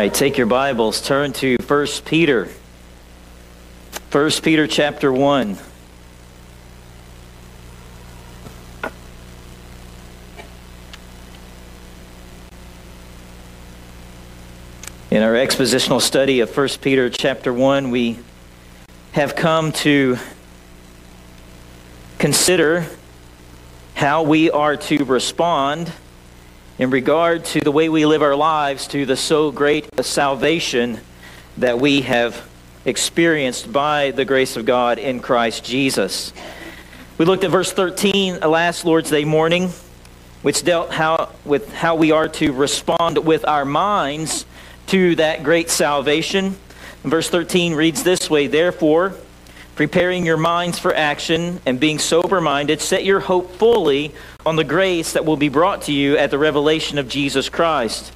right, take your Bibles, turn to 1 Peter. 1 Peter chapter 1. In our expositional study of 1 Peter chapter 1, we have come to consider how we are to respond in regard to the way we live our lives to the so great salvation that we have experienced by the grace of God in Christ Jesus. We looked at verse 13 last Lord's Day morning, which dealt how, with how we are to respond with our minds to that great salvation. verse 13 reads this way Therefore, preparing your minds for action and being sober minded, set your hope fully on the grace that will be brought to you at the revelation of Jesus Christ.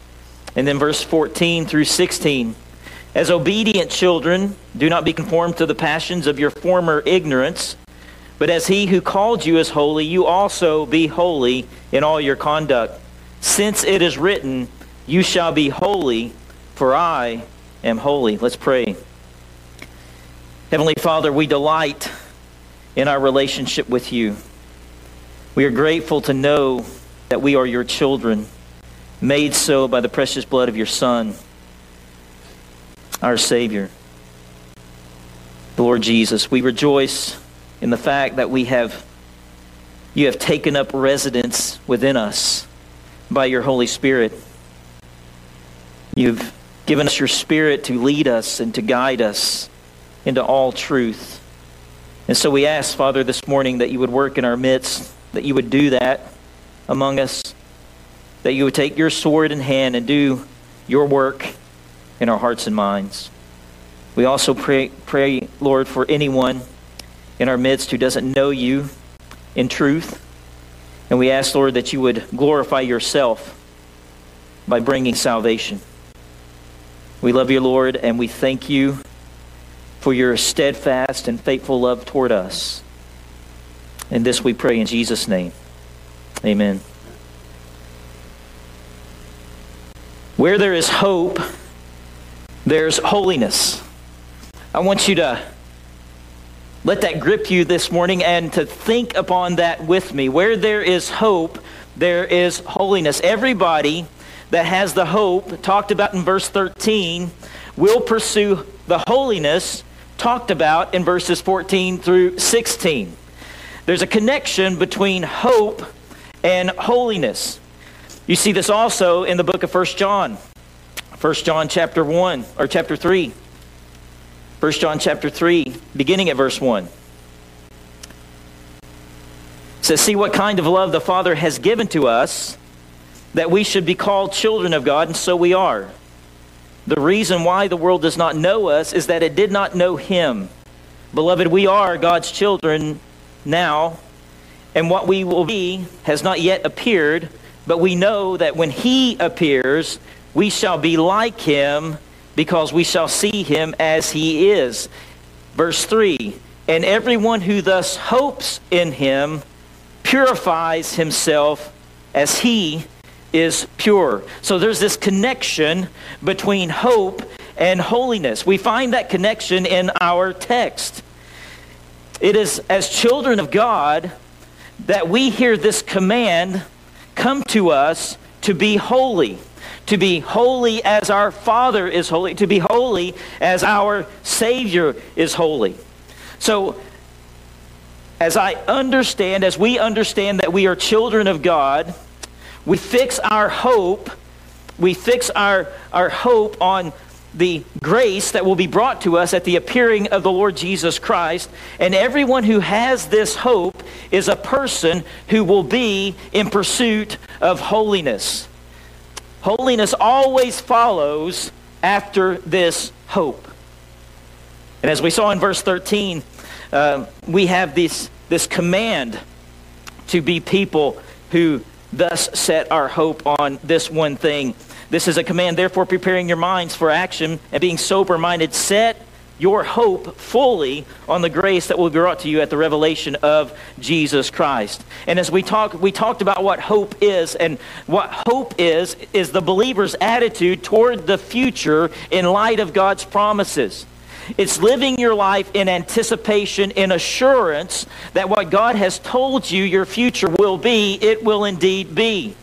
And then verse 14 through 16. As obedient children, do not be conformed to the passions of your former ignorance, but as he who called you is holy, you also be holy in all your conduct. Since it is written, You shall be holy, for I am holy. Let's pray. Heavenly Father, we delight in our relationship with you. We are grateful to know that we are your children, made so by the precious blood of your Son, our Savior, the Lord Jesus. We rejoice in the fact that we have you have taken up residence within us by your Holy Spirit. You've given us your Spirit to lead us and to guide us into all truth. And so we ask, Father, this morning that you would work in our midst, that you would do that among us, that you would take your sword in hand and do your work in our hearts and minds. We also pray, pray, Lord, for anyone in our midst who doesn't know you in truth. And we ask, Lord, that you would glorify yourself by bringing salvation. We love you, Lord, and we thank you for your steadfast and faithful love toward us. And this we pray in Jesus' name. Amen. Where there is hope, there's holiness. I want you to let that grip you this morning and to think upon that with me. Where there is hope, there is holiness. Everybody that has the hope, talked about in verse 13, will pursue the holiness talked about in verses 14 through 16. There's a connection between hope and holiness. You see this also in the book of 1 John. 1 John chapter 1 or chapter 3. 1 John chapter 3 beginning at verse 1. It says, See what kind of love the Father has given to us that we should be called children of God, and so we are. The reason why the world does not know us is that it did not know him. Beloved, we are God's children now, and what we will be has not yet appeared, but we know that when he appears, we shall be like him because we shall see him as he is. Verse 3 And everyone who thus hopes in him purifies himself as he is pure. So there's this connection between hope and holiness. We find that connection in our text. It is as children of God that we hear this command come to us to be holy. To be holy as our Father is holy, to be holy as our Savior is holy. So, as I understand, as we understand that we are children of God, we fix our hope, we fix our, our hope on the grace that will be brought to us at the appearing of the Lord Jesus Christ. And everyone who has this hope is a person who will be in pursuit of holiness. Holiness always follows after this hope. And as we saw in verse 13, uh, we have this, this command to be people who thus set our hope on this one thing. This is a command, therefore, preparing your minds for action and being sober minded. Set your hope fully on the grace that will be brought to you at the revelation of Jesus Christ. And as we talk we talked about what hope is and what hope is is the believer's attitude toward the future in light of God's promises. It's living your life in anticipation, in assurance that what God has told you your future will be, it will indeed be.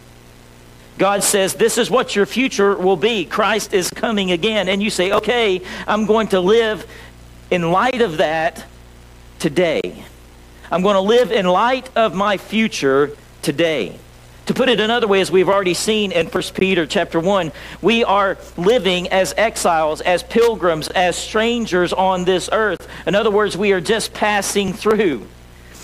God says, This is what your future will be. Christ is coming again. And you say, Okay, I'm going to live in light of that today. I'm going to live in light of my future today. To put it another way, as we've already seen in 1 Peter chapter 1, we are living as exiles, as pilgrims, as strangers on this earth. In other words, we are just passing through.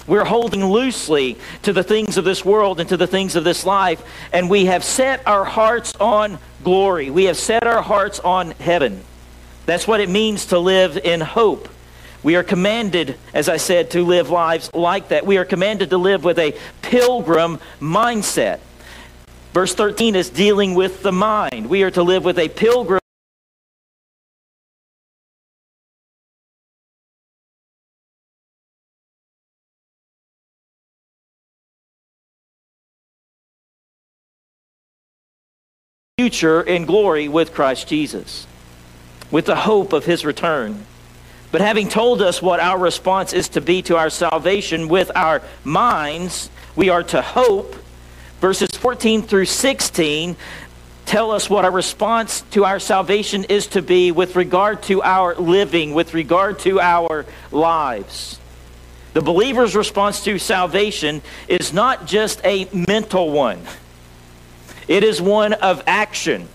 We're holding loosely to the things of this world and to the things of this life, and we have set our hearts on glory. We have set our hearts on heaven. That's what it means to live in hope. We are commanded, as I said, to live lives like that. We are commanded to live with a pilgrim mindset. Verse 13 is dealing with the mind. We are to live with a pilgrim future in glory with Christ Jesus, with the hope of his return. But having told us what our response is to be to our salvation with our minds, we are to hope. Verses 14 through 16 tell us what our response to our salvation is to be with regard to our living, with regard to our lives. The believer's response to salvation is not just a mental one. It is one of action.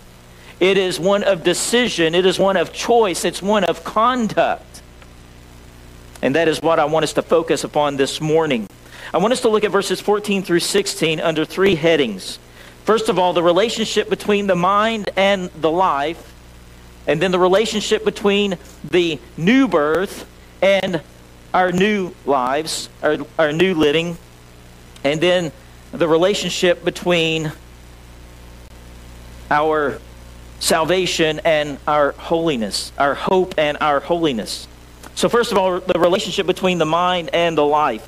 It is one of decision. It is one of choice. It's one of conduct. And that is what I want us to focus upon this morning. I want us to look at verses 14 through 16 under three headings. First of all, the relationship between the mind and the life, and then the relationship between the new birth and our new lives, our, our new living, and then the relationship between our salvation and our holiness, our hope and our holiness. So, first of all, the relationship between the mind and the life.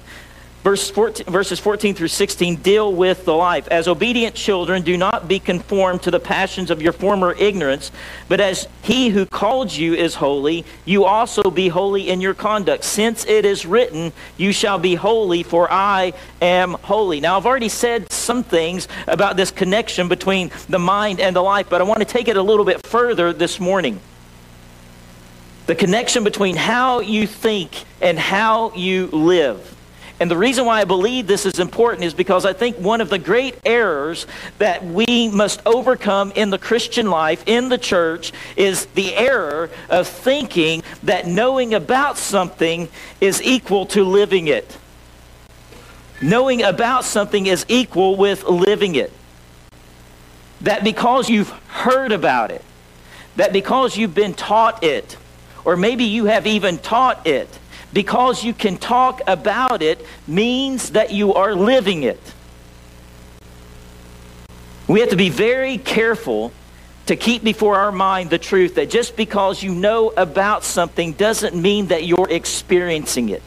Verse 14, verses 14 through 16 deal with the life. As obedient children, do not be conformed to the passions of your former ignorance, but as he who called you is holy, you also be holy in your conduct. Since it is written, You shall be holy, for I am holy. Now, I've already said some things about this connection between the mind and the life, but I want to take it a little bit further this morning. The connection between how you think and how you live. And the reason why I believe this is important is because I think one of the great errors that we must overcome in the Christian life, in the church, is the error of thinking that knowing about something is equal to living it. Knowing about something is equal with living it. That because you've heard about it, that because you've been taught it, or maybe you have even taught it, because you can talk about it means that you are living it. We have to be very careful to keep before our mind the truth that just because you know about something doesn't mean that you're experiencing it.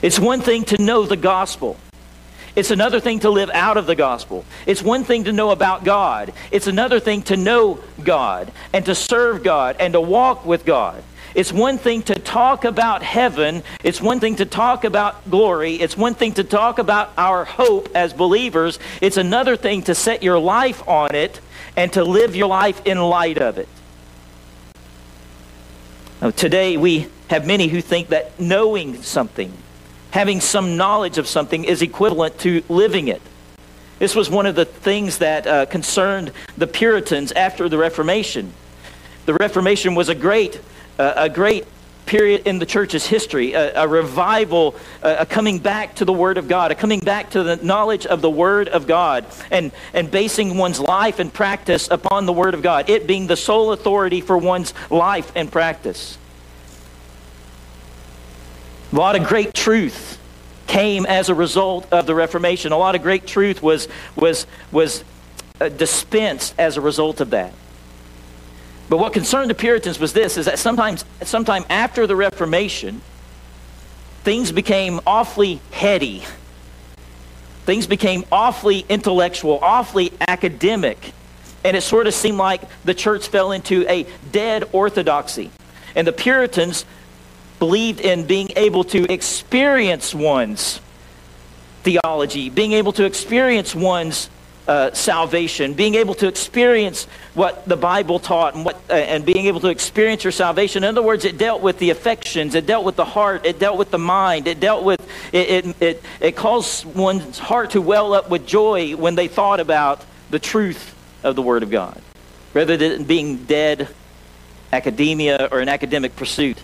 It's one thing to know the gospel. It's another thing to live out of the gospel. It's one thing to know about God. It's another thing to know God and to serve God and to walk with God. It's one thing to talk about heaven. It's one thing to talk about glory. It's one thing to talk about our hope as believers. It's another thing to set your life on it and to live your life in light of it. Now, today, we have many who think that knowing something, having some knowledge of something, is equivalent to living it. This was one of the things that uh, concerned the Puritans after the Reformation. The Reformation was a great a great period in the church's history, a, a revival, a, a, coming back to the Word of God, a coming back to the knowledge of the Word of God, and, and basing one's life and practice upon the Word of God, it being the sole authority for one's life and practice. A lot of great truth came as a result of the Reformation. A lot of great truth was, was, was uh, dispensed as a result of that. But what concerned the Puritans was this, is that sometimes, sometime after the Reformation, things became awfully heady. Things became awfully intellectual, awfully academic. And it sort of seemed like the church fell into a dead orthodoxy. And the Puritans believed in being able to experience one's theology, being able to experience one's uh, salvation, being able to experience what the Bible taught, and, what, uh, and being able to experience your salvation. In other words, it dealt with the affections, it dealt with the heart, it dealt with the mind, it dealt with it. It it, it caused one's heart to well up with joy when they thought about the truth of the Word of God, rather than being dead academia or an academic pursuit.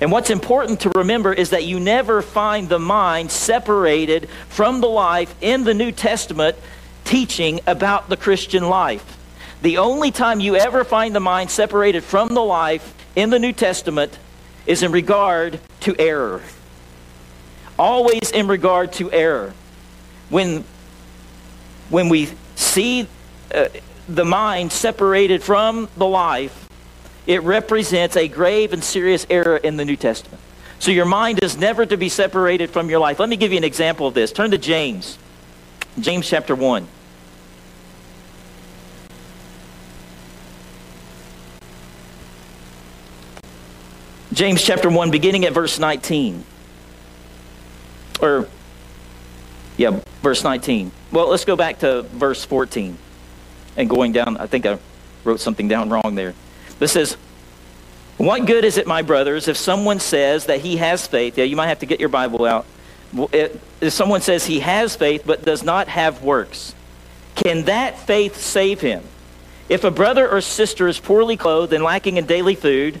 And what's important to remember is that you never find the mind separated from the life in the New Testament teaching about the Christian life. The only time you ever find the mind separated from the life in the New Testament is in regard to error. Always in regard to error. When, when we see uh, the mind separated from the life, it represents a grave and serious error in the New Testament. So your mind is never to be separated from your life. Let me give you an example of this. Turn to James. James chapter 1. James chapter 1, beginning at verse 19. Or, yeah, verse 19. Well, let's go back to verse 14 and going down. I think I wrote something down wrong there. This says, What good is it, my brothers, if someone says that he has faith? Yeah, you might have to get your Bible out. Eh, if someone says he has faith but does not have works, can that faith save him? If a brother or sister is poorly clothed and lacking in daily food,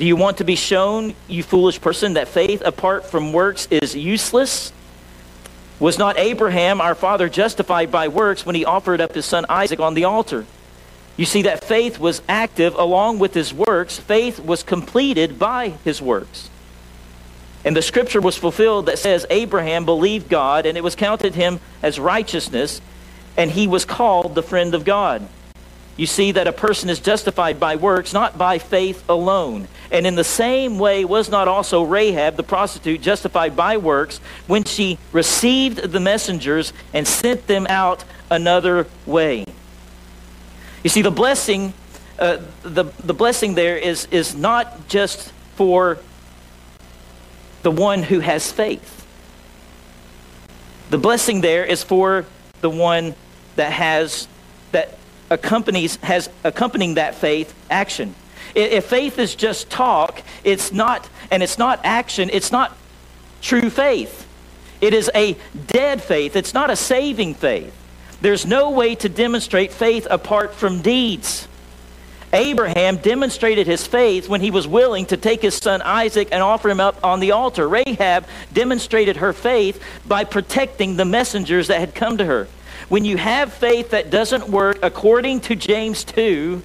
Do you want to be shown, you foolish person, that faith apart from works is useless? Was not Abraham, our father, justified by works when he offered up his son Isaac on the altar? You see that faith was active along with his works. Faith was completed by his works. And the scripture was fulfilled that says Abraham believed God and it was counted him as righteousness and he was called the friend of God. You see that a person is justified by works, not by faith alone. And in the same way, was not also Rahab, the prostitute, justified by works when she received the messengers and sent them out another way? You see, the blessing, uh, the, the blessing there is, is not just for the one who has faith. The blessing there is for the one that has that accompanies has accompanying that faith action. If faith is just talk, it's not and it's not action, it's not true faith. It is a dead faith. It's not a saving faith. There's no way to demonstrate faith apart from deeds. Abraham demonstrated his faith when he was willing to take his son Isaac and offer him up on the altar. Rahab demonstrated her faith by protecting the messengers that had come to her. When you have faith that doesn't work according to James 2,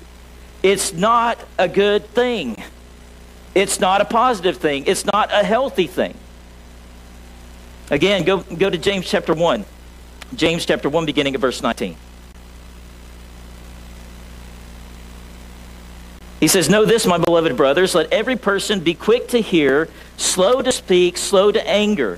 it's not a good thing. It's not a positive thing. It's not a healthy thing. Again, go, go to James chapter 1. James chapter 1, beginning at verse 19. He says, Know this, my beloved brothers, let every person be quick to hear, slow to speak, slow to anger.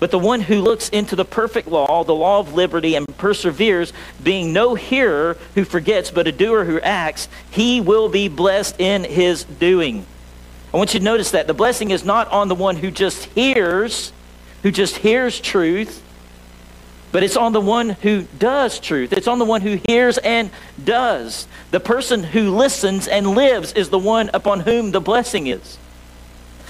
But the one who looks into the perfect law, the law of liberty, and perseveres, being no hearer who forgets, but a doer who acts, he will be blessed in his doing. I want you to notice that the blessing is not on the one who just hears, who just hears truth, but it's on the one who does truth. It's on the one who hears and does. The person who listens and lives is the one upon whom the blessing is.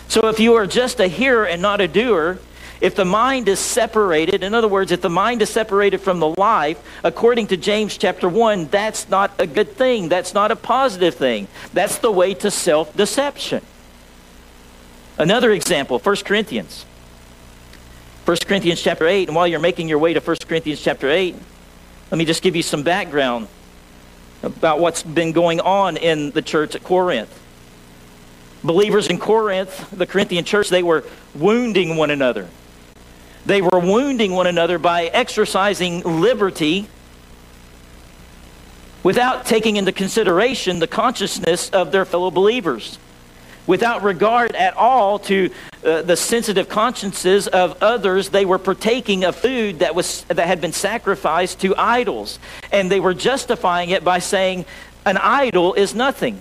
So if you are just a hearer and not a doer, if the mind is separated, in other words, if the mind is separated from the life, according to James chapter 1, that's not a good thing. That's not a positive thing. That's the way to self deception. Another example, 1 Corinthians. 1 Corinthians chapter 8, and while you're making your way to 1 Corinthians chapter 8, let me just give you some background about what's been going on in the church at Corinth. Believers in Corinth, the Corinthian church, they were wounding one another. They were wounding one another by exercising liberty without taking into consideration the consciousness of their fellow believers, without regard at all to uh, the sensitive consciences of others. They were partaking of food that, was, that had been sacrificed to idols, and they were justifying it by saying, An idol is nothing.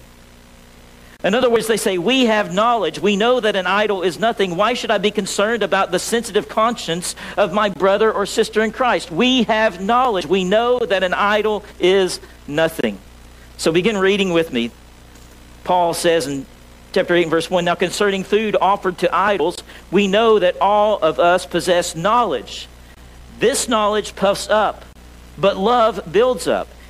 In other words, they say, We have knowledge. We know that an idol is nothing. Why should I be concerned about the sensitive conscience of my brother or sister in Christ? We have knowledge. We know that an idol is nothing. So begin reading with me. Paul says in chapter 8 verse 1 Now concerning food offered to idols, we know that all of us possess knowledge. This knowledge puffs up, but love builds up.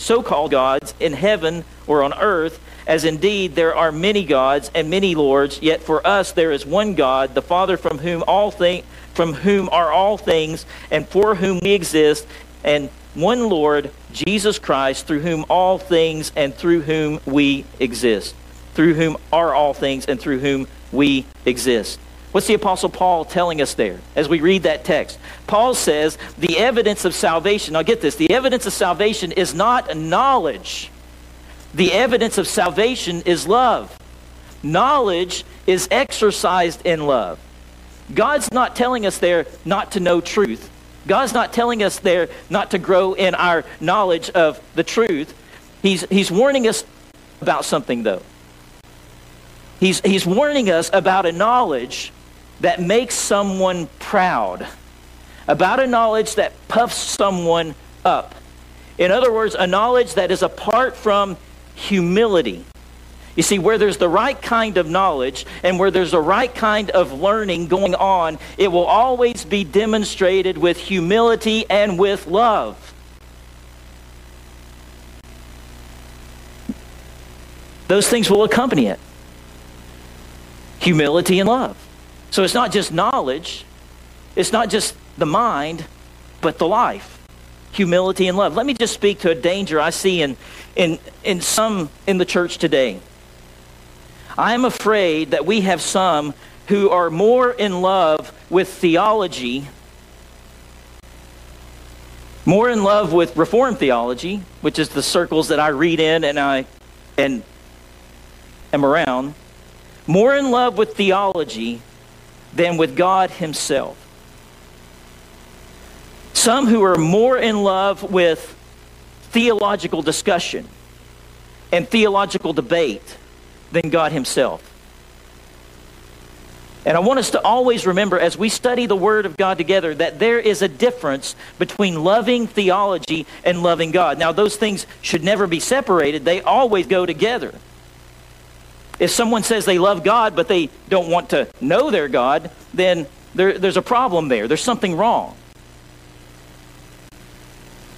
so called gods in heaven or on earth, as indeed there are many gods and many lords, yet for us there is one God, the Father from whom all from whom are all things, and for whom we exist, and one Lord, Jesus Christ, through whom all things and through whom we exist. Through whom are all things and through whom we exist. What's the Apostle Paul telling us there as we read that text? Paul says the evidence of salvation, now get this, the evidence of salvation is not knowledge the evidence of salvation is love. Knowledge is exercised in love. God's not telling us there not to know truth. God's not telling us there not to grow in our knowledge of the truth. He's, he's warning us about something, though. He's, he's warning us about a knowledge that makes someone proud, about a knowledge that puffs someone up. In other words, a knowledge that is apart from humility. You see, where there's the right kind of knowledge and where there's the right kind of learning going on, it will always be demonstrated with humility and with love. Those things will accompany it humility and love. So it's not just knowledge, it's not just the mind, but the life humility and love. Let me just speak to a danger I see in, in, in some in the church today. I am afraid that we have some who are more in love with theology, more in love with Reformed theology, which is the circles that I read in and I and am around, more in love with theology than with God Himself. Some who are more in love with theological discussion and theological debate than God Himself. And I want us to always remember as we study the Word of God together that there is a difference between loving theology and loving God. Now, those things should never be separated, they always go together. If someone says they love God but they don't want to know their God, then there, there's a problem there. There's something wrong.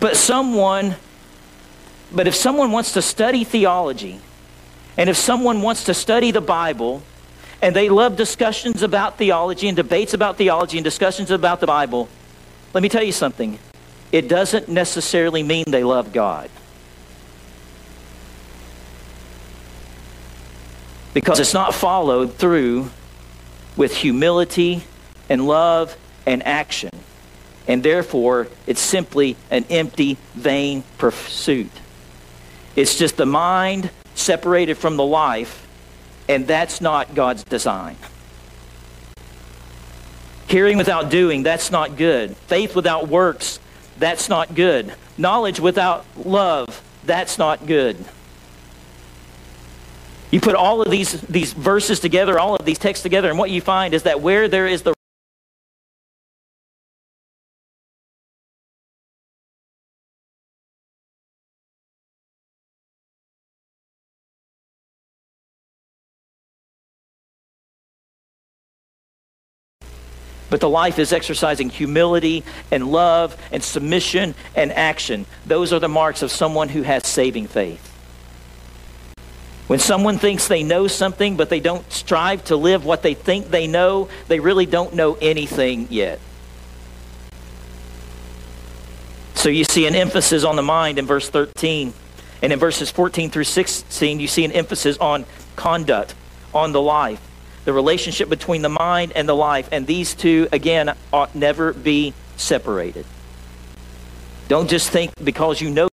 But someone, but if someone wants to study theology, and if someone wants to study the Bible, and they love discussions about theology and debates about theology and discussions about the Bible, let me tell you something. It doesn't necessarily mean they love God. Because it's not followed through with humility and love and action. And therefore, it's simply an empty, vain pursuit. It's just the mind separated from the life, and that's not God's design. Hearing without doing, that's not good. Faith without works, that's not good. Knowledge without love, that's not good. You put all of these, these verses together, all of these texts together, and what you find is that where there is the but the life is exercising humility and love and submission and action. Those are the marks of someone who has saving faith. When someone thinks they know something, but they don't strive to live what they think they know, they really don't know anything yet. So you see an emphasis on the mind in verse 13. And in verses 14 through 16, you see an emphasis on conduct, on the life the relationship between the mind and the life. And these two, again, ought never be separated. Don't just think because you know.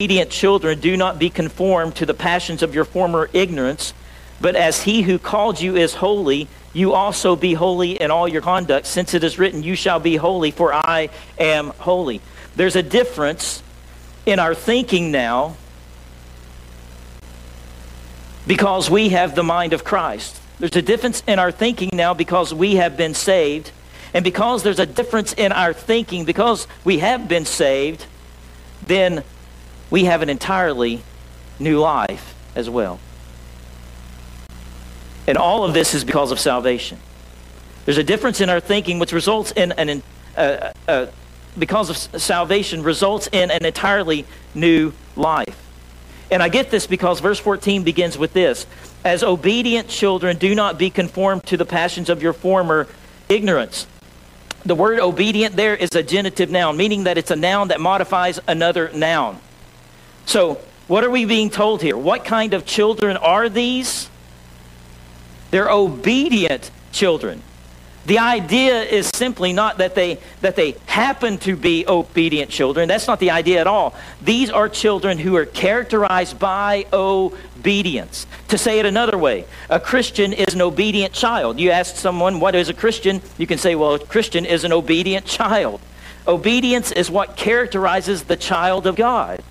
Obedient children, do not be conformed to the passions of your former ignorance, but as he who called you is holy, you also be holy in all your conduct, since it is written, You shall be holy, for I am holy. There's a difference in our thinking now because we have the mind of Christ. There's a difference in our thinking now because we have been saved. And because there's a difference in our thinking, because we have been saved, then we have an entirely new life as well. And all of this is because of salvation. There's a difference in our thinking which results in an, uh, uh, because of salvation, results in an entirely new life. And I get this because verse 14 begins with this As obedient children, do not be conformed to the passions of your former ignorance. The word obedient there is a genitive noun, meaning that it's a noun that modifies another noun. So, what are we being told here? What kind of children are these? They're obedient children. The idea is simply not that they, that they happen to be obedient children. That's not the idea at all. These are children who are characterized by obedience. To say it another way, a Christian is an obedient child. You ask someone, what is a Christian? You can say, well, a Christian is an obedient child. Obedience is what characterizes the child of God.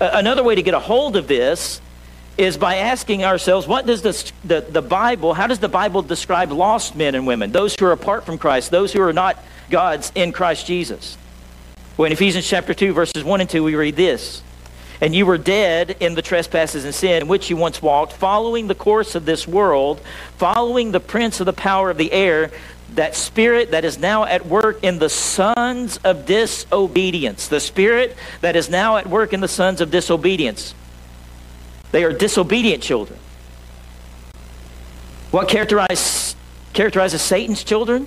Another way to get a hold of this is by asking ourselves, what does the, the, the Bible, how does the Bible describe lost men and women, those who are apart from Christ, those who are not God's in Christ Jesus? Well, in Ephesians chapter 2, verses 1 and 2, we read this. And you were dead in the trespasses and sin in which you once walked, following the course of this world, following the prince of the power of the air, that spirit that is now at work in the sons of disobedience. The spirit that is now at work in the sons of disobedience. They are disobedient children. What characterize, characterizes Satan's children?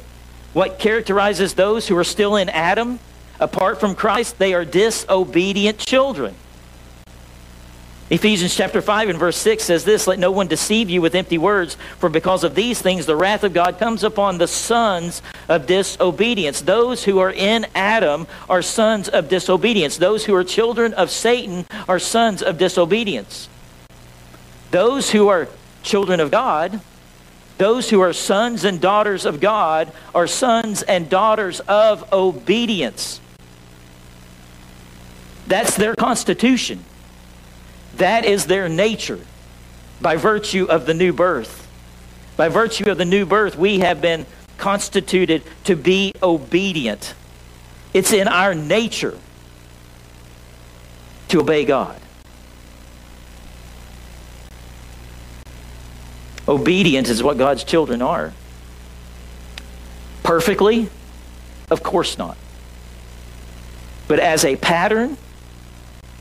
What characterizes those who are still in Adam apart from Christ? They are disobedient children. Ephesians chapter 5 and verse 6 says this Let no one deceive you with empty words, for because of these things the wrath of God comes upon the sons of disobedience. Those who are in Adam are sons of disobedience. Those who are children of Satan are sons of disobedience. Those who are children of God, those who are sons and daughters of God, are sons and daughters of obedience. That's their constitution. That is their nature by virtue of the new birth. By virtue of the new birth, we have been constituted to be obedient. It's in our nature to obey God. Obedience is what God's children are. Perfectly? Of course not. But as a pattern,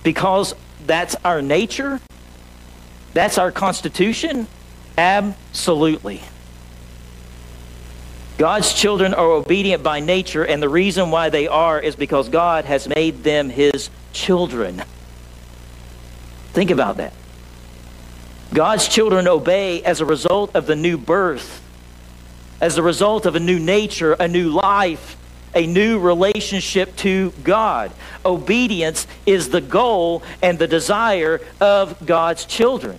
because that's our nature, that's our constitution, absolutely. God's children are obedient by nature, and the reason why they are is because God has made them his children. Think about that. God's children obey as a result of the new birth, as a result of a new nature, a new life, a new relationship to God. Obedience is the goal and the desire of God's children.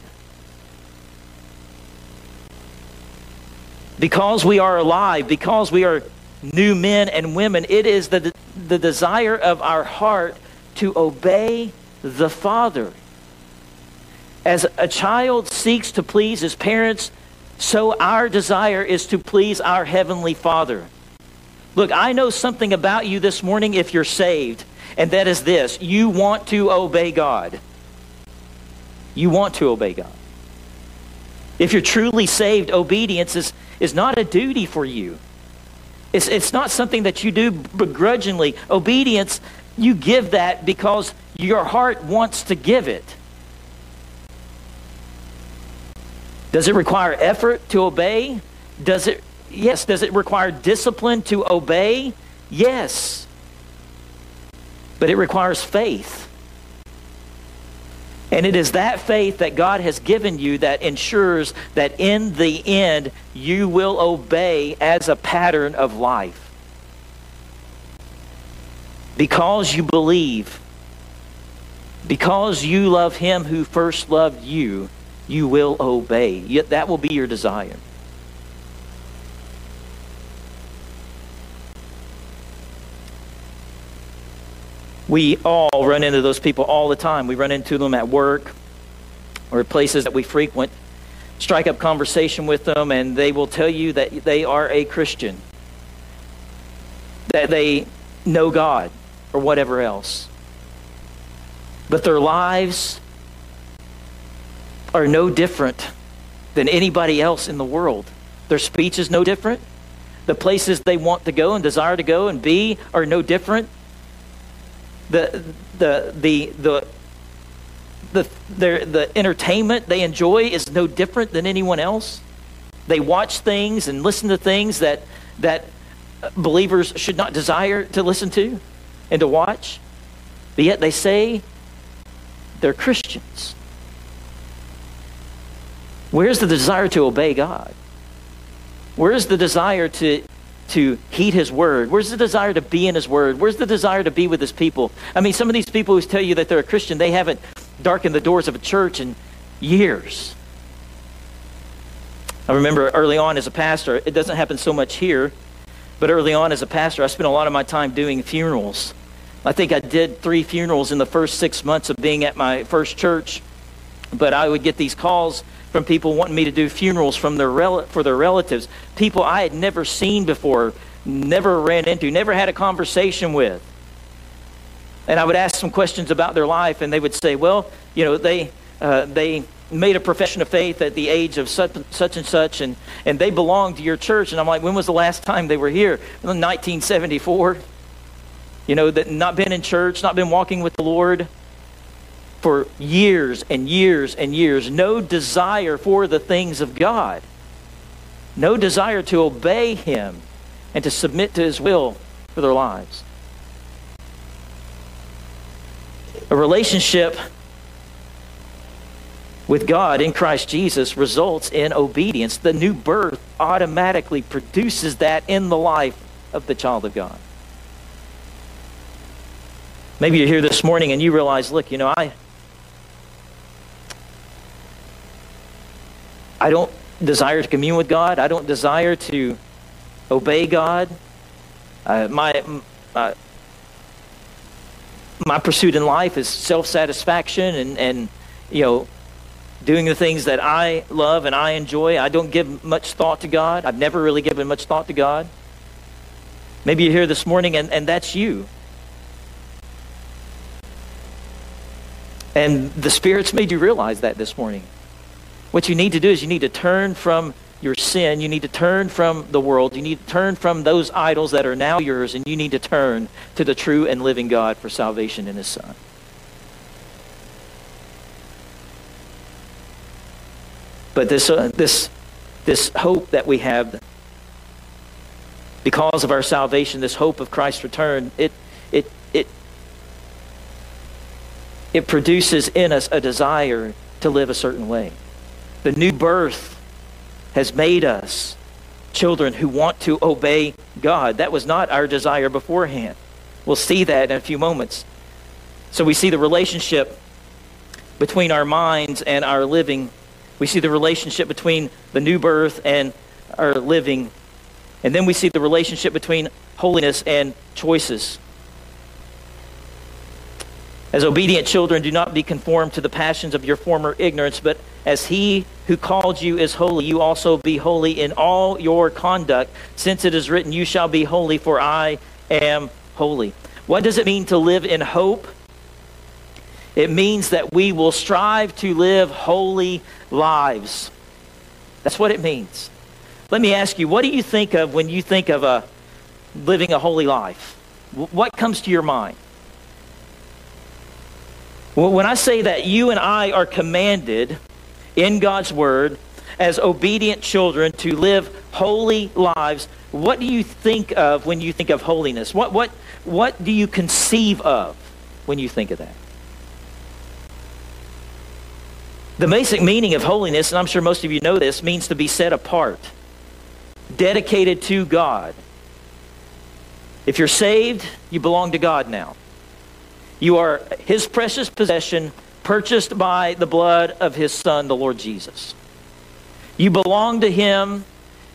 Because we are alive, because we are new men and women, it is the, the desire of our heart to obey the Father. As a child seeks to please his parents, so our desire is to please our Heavenly Father. Look, I know something about you this morning if you're saved, and that is this you want to obey God. You want to obey God. If you're truly saved, obedience is, is not a duty for you. It's, it's not something that you do begrudgingly. Obedience, you give that because your heart wants to give it. Does it require effort to obey? Does it, yes. Does it require discipline to obey? Yes. But it requires faith. And it is that faith that God has given you that ensures that in the end you will obey as a pattern of life. Because you believe, because you love Him who first loved you, you will obey. Yet that will be your desire. We all run into those people all the time. We run into them at work or places that we frequent. Strike up conversation with them, and they will tell you that they are a Christian, that they know God, or whatever else. But their lives are no different than anybody else in the world. Their speech is no different. The places they want to go and desire to go and be are no different the the the the the, their, the entertainment they enjoy is no different than anyone else. They watch things and listen to things that that uh, believers should not desire to listen to and to watch. But yet they say they're Christians. Where's the desire to obey God? Where's the desire to to heed his word? Where's the desire to be in his word? Where's the desire to be with his people? I mean, some of these people who tell you that they're a Christian, they haven't darkened the doors of a church in years. I remember early on as a pastor, it doesn't happen so much here, but early on as a pastor, I spent a lot of my time doing funerals. I think I did three funerals in the first six months of being at my first church, but I would get these calls from people wanting me to do funerals from their rel- for their relatives, people I had never seen before, never ran into, never had a conversation with. And I would ask some questions about their life, and they would say, "Well, you know, they uh, they made a profession of faith at the age of such, such and such, and and they belonged to your church." And I'm like, "When was the last time they were here?" 1974. You know, that not been in church, not been walking with the Lord for years and years and years, no desire for the things of God, no desire to obey Him and to submit to His will for their lives. A relationship with God in Christ Jesus results in obedience. The new birth automatically produces that in the life of the child of God. Maybe you're here this morning and you realize, look, you know, I I don't desire to commune with God. I don't desire to obey God. Uh, my, uh, my pursuit in life is self-satisfaction and, and, you know, doing the things that I love and I enjoy. I don't give much thought to God. I've never really given much thought to God. Maybe you're here this morning and, and that's you. And the Spirit's made you realize that this morning. What you need to do is you need to turn from your sin. You need to turn from the world. You need to turn from those idols that are now yours, and you need to turn to the true and living God for salvation in His Son. But this, uh, this, this hope that we have because of our salvation, this hope of Christ's return, it, it, it, it produces in us a desire to live a certain way. The new birth has made us children who want to obey God. That was not our desire beforehand. We'll see that in a few moments. So we see the relationship between our minds and our living. We see the relationship between the new birth and our living. And then we see the relationship between holiness and choices. As obedient children, do not be conformed to the passions of your former ignorance, but as he who called you is holy, you also be holy in all your conduct, since it is written, You shall be holy, for I am holy. What does it mean to live in hope? It means that we will strive to live holy lives. That's what it means. Let me ask you, what do you think of when you think of a, living a holy life? What comes to your mind? When I say that you and I are commanded in God's Word as obedient children to live holy lives, what do you think of when you think of holiness? What, what, what do you conceive of when you think of that? The basic meaning of holiness, and I'm sure most of you know this, means to be set apart, dedicated to God. If you're saved, you belong to God now. You are His precious possession, purchased by the blood of His Son, the Lord Jesus. You belong to Him,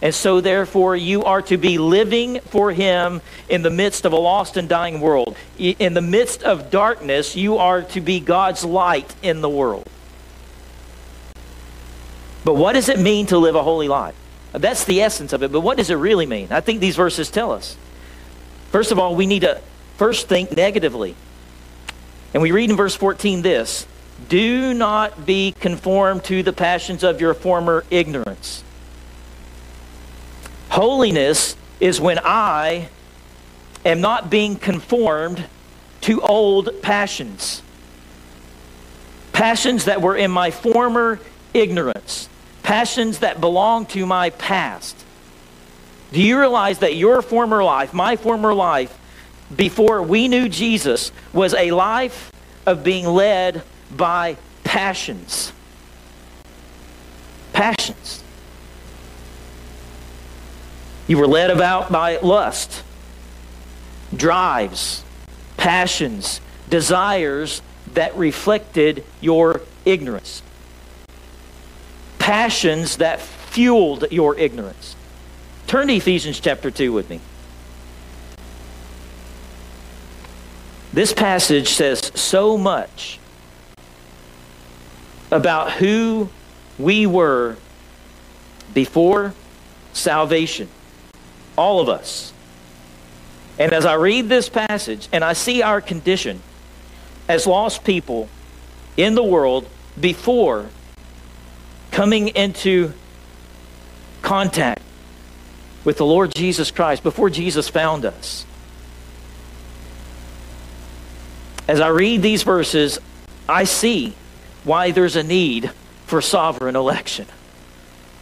and so therefore you are to be living for Him in the midst of a lost and dying world. In the midst of darkness, you are to be God's light in the world. But what does it mean to live a holy life? That's the essence of it. But what does it really mean? I think these verses tell us. First of all, we need to first think negatively. And we read in verse 14 this Do not be conformed to the passions of your former ignorance. Holiness is when I am not being conformed to old passions. Passions that were in my former ignorance passions that belong to my past. Do you realize that your former life, my former life, before we knew Jesus, was a life of being led by passions? Passions. You were led about by lust, drives, passions, desires that reflected your ignorance passions that fueled your ignorance. Turn to Ephesians chapter 2 with me. This passage says so much about who we were before salvation. All of us. And as I read this passage and I see our condition as lost people in the world before coming into contact with the Lord Jesus Christ before Jesus found us. As I read these verses, I see why there's a need for sovereign election.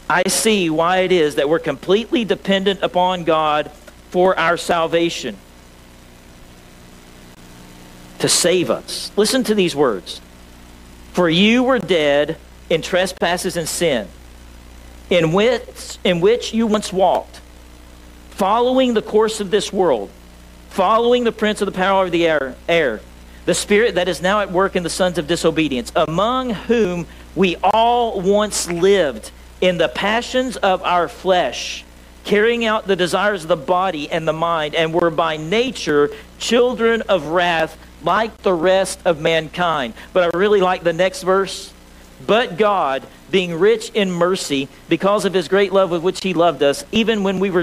I see why it is that we're completely dependent upon God for our salvation to save us. Listen to these words. For you were dead in trespasses and sin, in which, in which you once walked, following the course of this world, following the prince of the power of the air, air, the spirit that is now at work in the sons of disobedience, among whom we all once lived in the passions of our flesh, carrying out the desires of the body and the mind, and were by nature children of wrath like the rest of mankind. But I really like the next verse. But God, being rich in mercy, because of his great love with which he loved us, even when we were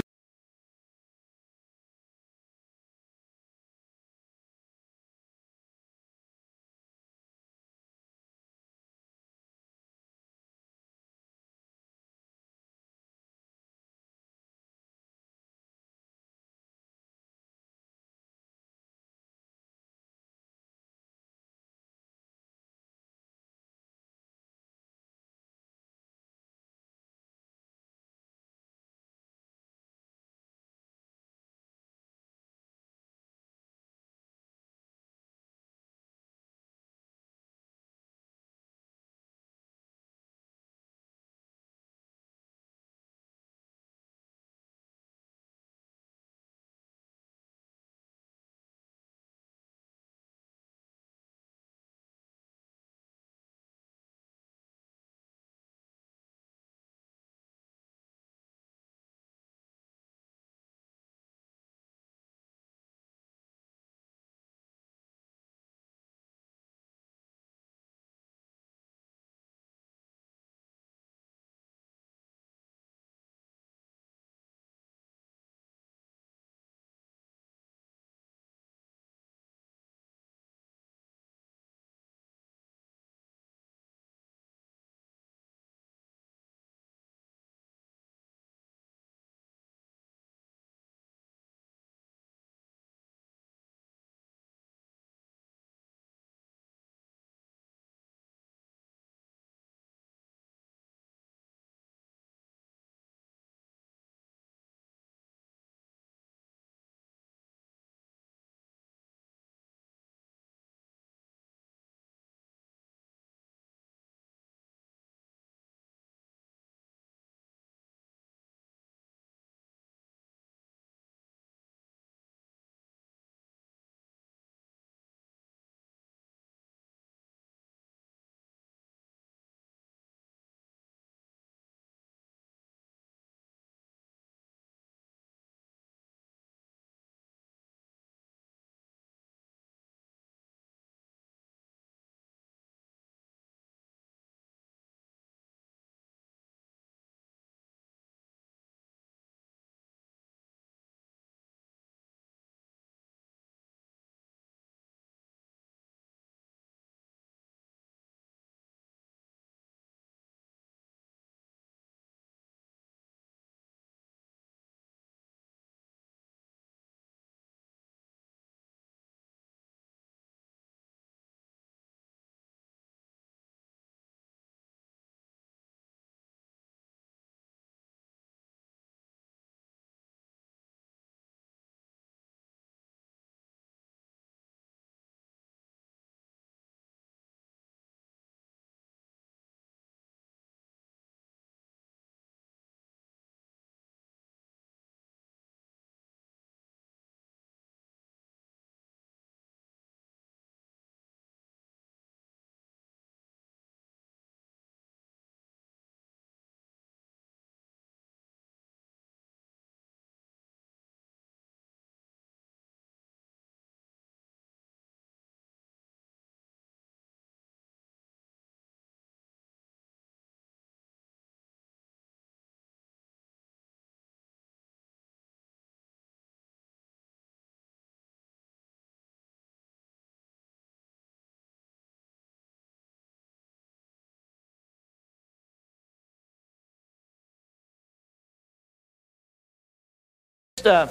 uh,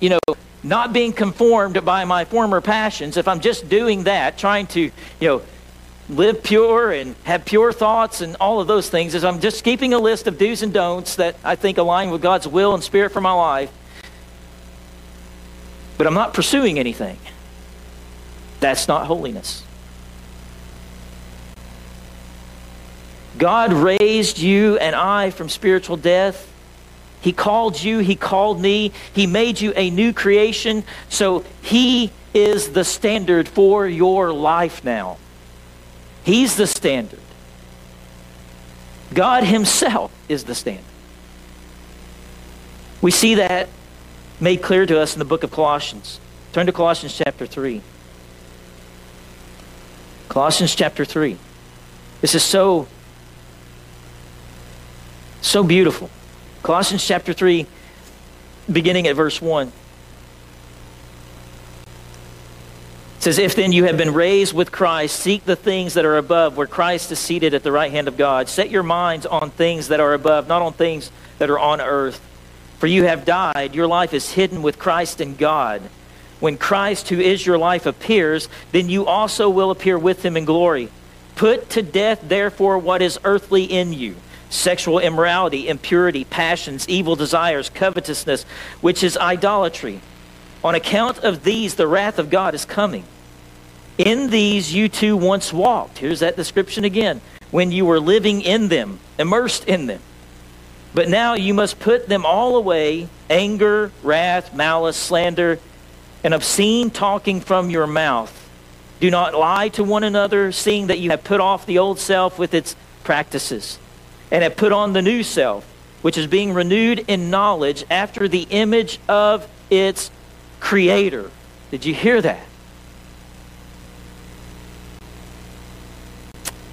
you know, not being conformed by my former passions, if I'm just doing that, trying to, you know, live pure and have pure thoughts and all of those things, is I'm just keeping a list of do's and don'ts that I think align with God's will and spirit for my life, but I'm not pursuing anything. That's not holiness. God raised you and I from spiritual death. He called you, He called me, He made you a new creation. So He is the standard for your life now. He's the standard. God Himself is the standard. We see that made clear to us in the book of Colossians. Turn to Colossians chapter 3. Colossians chapter 3. This is so, so beautiful. Colossians chapter 3, beginning at verse 1. It says, If then you have been raised with Christ, seek the things that are above, where Christ is seated at the right hand of God. Set your minds on things that are above, not on things that are on earth. For you have died, your life is hidden with Christ in God. When Christ, who is your life, appears, then you also will appear with him in glory. Put to death, therefore, what is earthly in you sexual immorality, impurity, passions, evil desires, covetousness, which is idolatry. On account of these, the wrath of God is coming. In these you too once walked. Here's that description again. When you were living in them, immersed in them. But now you must put them all away anger, wrath, malice, slander, and obscene talking from your mouth. Do not lie to one another, seeing that you have put off the old self with its practices, and have put on the new self, which is being renewed in knowledge after the image of its creator. Did you hear that?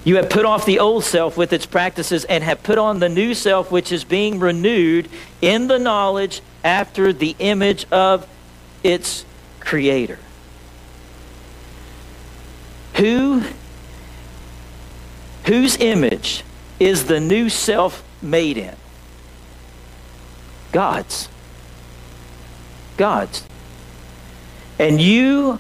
You have put off the old self with its practices and have put on the new self, which is being renewed in the knowledge after the image of its creator. Who, whose image is the new self made in? God's. God's. And you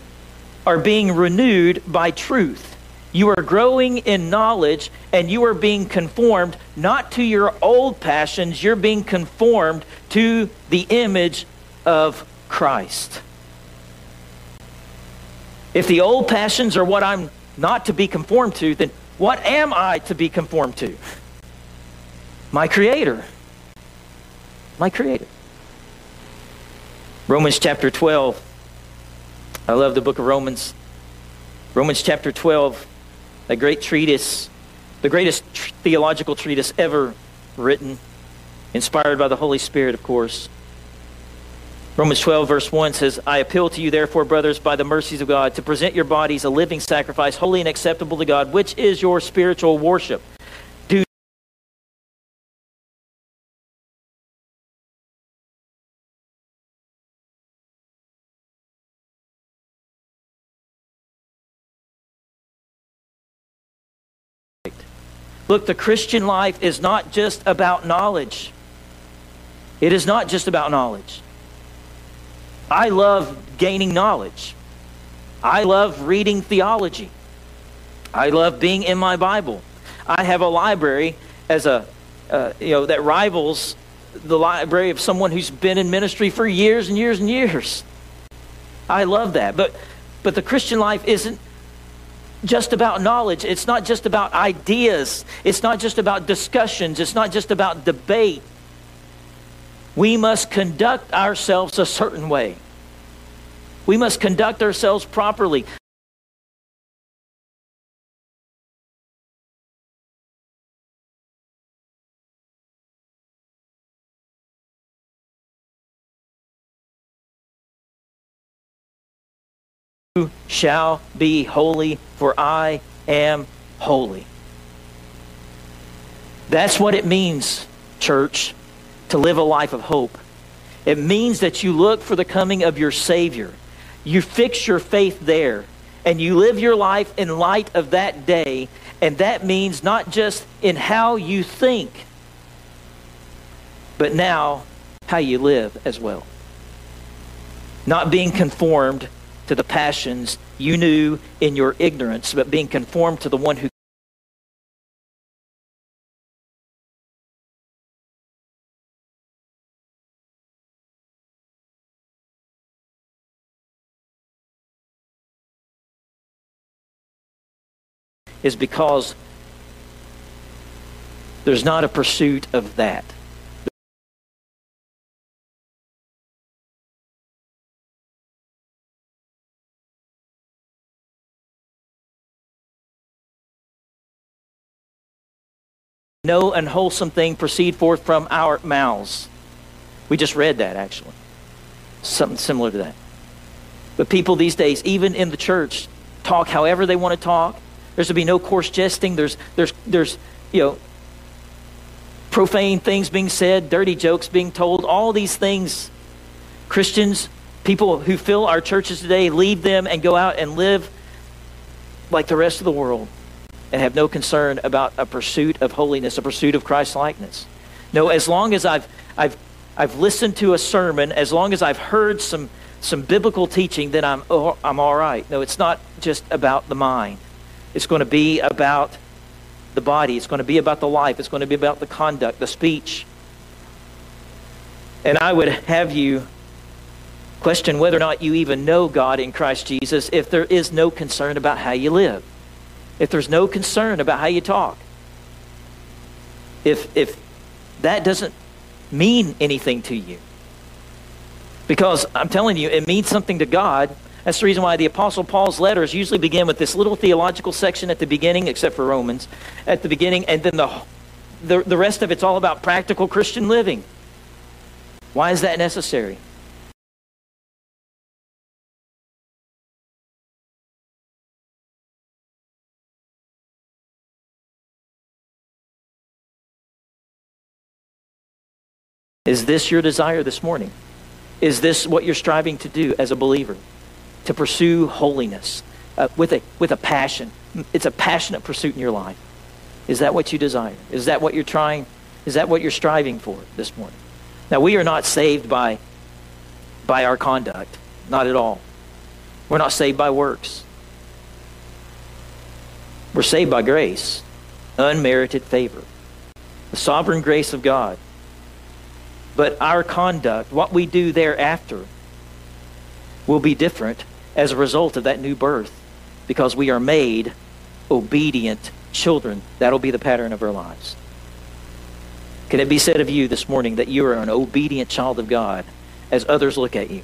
are being renewed by truth. You are growing in knowledge and you are being conformed not to your old passions, you're being conformed to the image of Christ. If the old passions are what I'm not to be conformed to, then what am I to be conformed to? My Creator. My Creator. Romans chapter 12 I love the book of Romans. Romans chapter 12, a great treatise, the greatest theological treatise ever written, inspired by the Holy Spirit, of course. Romans 12, verse 1 says, I appeal to you, therefore, brothers, by the mercies of God, to present your bodies a living sacrifice, holy and acceptable to God, which is your spiritual worship. Look, the Christian life is not just about knowledge. It is not just about knowledge. I love gaining knowledge. I love reading theology. I love being in my Bible. I have a library as a uh, you know that rivals the library of someone who's been in ministry for years and years and years. I love that. But but the Christian life isn't just about knowledge. It's not just about ideas. It's not just about discussions. It's not just about debate. We must conduct ourselves a certain way. We must conduct ourselves properly. You shall be holy, for I am holy. That's what it means, church, to live a life of hope. It means that you look for the coming of your Savior. You fix your faith there, and you live your life in light of that day. And that means not just in how you think, but now how you live as well. Not being conformed to the passions you knew in your ignorance, but being conformed to the one who is because there's not a pursuit of that. No unwholesome thing proceed forth from our mouths. We just read that actually. Something similar to that. But people these days, even in the church, talk however they want to talk. There's to be no coarse jesting. There's, there's, there's, you know, profane things being said, dirty jokes being told, all these things. Christians, people who fill our churches today, leave them and go out and live like the rest of the world and have no concern about a pursuit of holiness, a pursuit of Christ likeness. No, as long as I've, I've, I've listened to a sermon, as long as I've heard some, some biblical teaching, then I'm, oh, I'm all right. No, it's not just about the mind. It's going to be about the body. It's going to be about the life. It's going to be about the conduct, the speech. And I would have you question whether or not you even know God in Christ Jesus if there is no concern about how you live, if there's no concern about how you talk. If, if that doesn't mean anything to you. Because I'm telling you, it means something to God that's the reason why the Apostle Paul's letters usually begin with this little theological section at the beginning, except for Romans, at the beginning, and then the, the, the rest of it's all about practical Christian living. Why is that necessary? Is this your desire this morning? Is this what you're striving to do as a believer? To pursue holiness uh, with, a, with a passion. It's a passionate pursuit in your life. Is that what you desire? Is that what you're trying? Is that what you're striving for this morning? Now, we are not saved by, by our conduct. Not at all. We're not saved by works. We're saved by grace, unmerited favor, the sovereign grace of God. But our conduct, what we do thereafter, will be different as a result of that new birth because we are made obedient children. That'll be the pattern of our lives. Can it be said of you this morning that you are an obedient child of God as others look at you?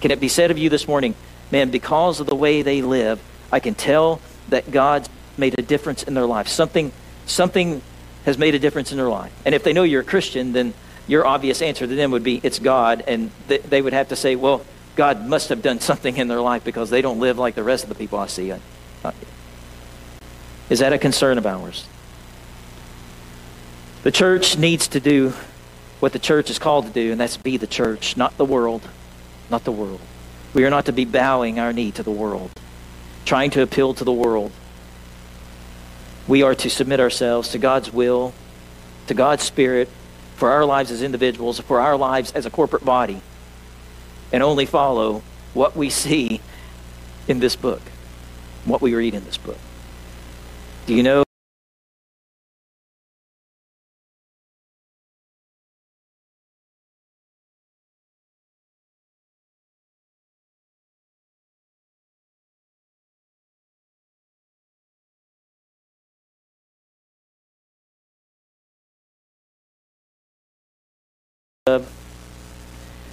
Can it be said of you this morning, man, because of the way they live, I can tell that God's made a difference in their life. Something, something has made a difference in their life. And if they know you're a Christian, then your obvious answer to them would be, it's God. And th- they would have to say, well, God must have done something in their life because they don't live like the rest of the people I see. Is that a concern of ours? The church needs to do what the church is called to do, and that's be the church, not the world. Not the world. We are not to be bowing our knee to the world, trying to appeal to the world. We are to submit ourselves to God's will, to God's Spirit, for our lives as individuals, for our lives as a corporate body and only follow what we see in this book, what we read in this book. Do you know?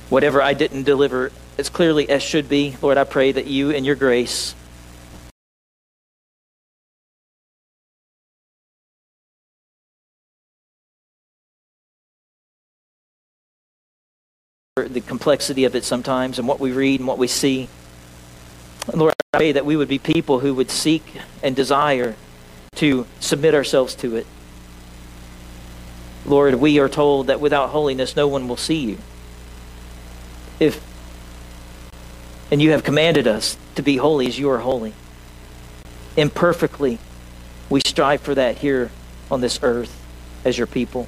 Whatever I didn't deliver as clearly as should be. Lord, I pray that you, and your grace, the complexity of it sometimes and what we read and what we see. Lord, I pray that we would be people who would seek and desire to submit ourselves to it. Lord, we are told that without holiness no one will see you if and you have commanded us to be holy as you are holy. Imperfectly, we strive for that here on this earth as your people.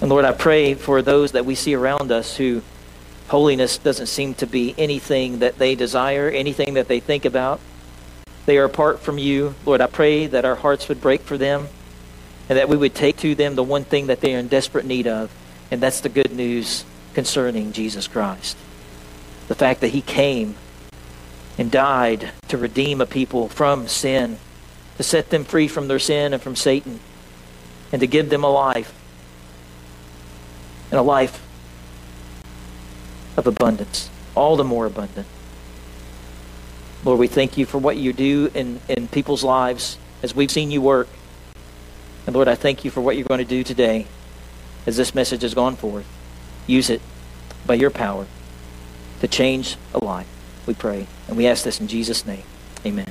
And Lord, I pray for those that we see around us who Holiness doesn't seem to be anything that they desire, anything that they think about. They are apart from you. Lord, I pray that our hearts would break for them and that we would take to them the one thing that they are in desperate need of, and that's the good news concerning Jesus Christ. The fact that he came and died to redeem a people from sin, to set them free from their sin and from Satan, and to give them a life, and a life of abundance, all the more abundant. Lord, we thank you for what you do in, in people's lives as we've seen you work. And Lord, I thank you for what you're going to do today as this message has gone forth. Use it by your power to change a life, we pray. And we ask this in Jesus' name. Amen.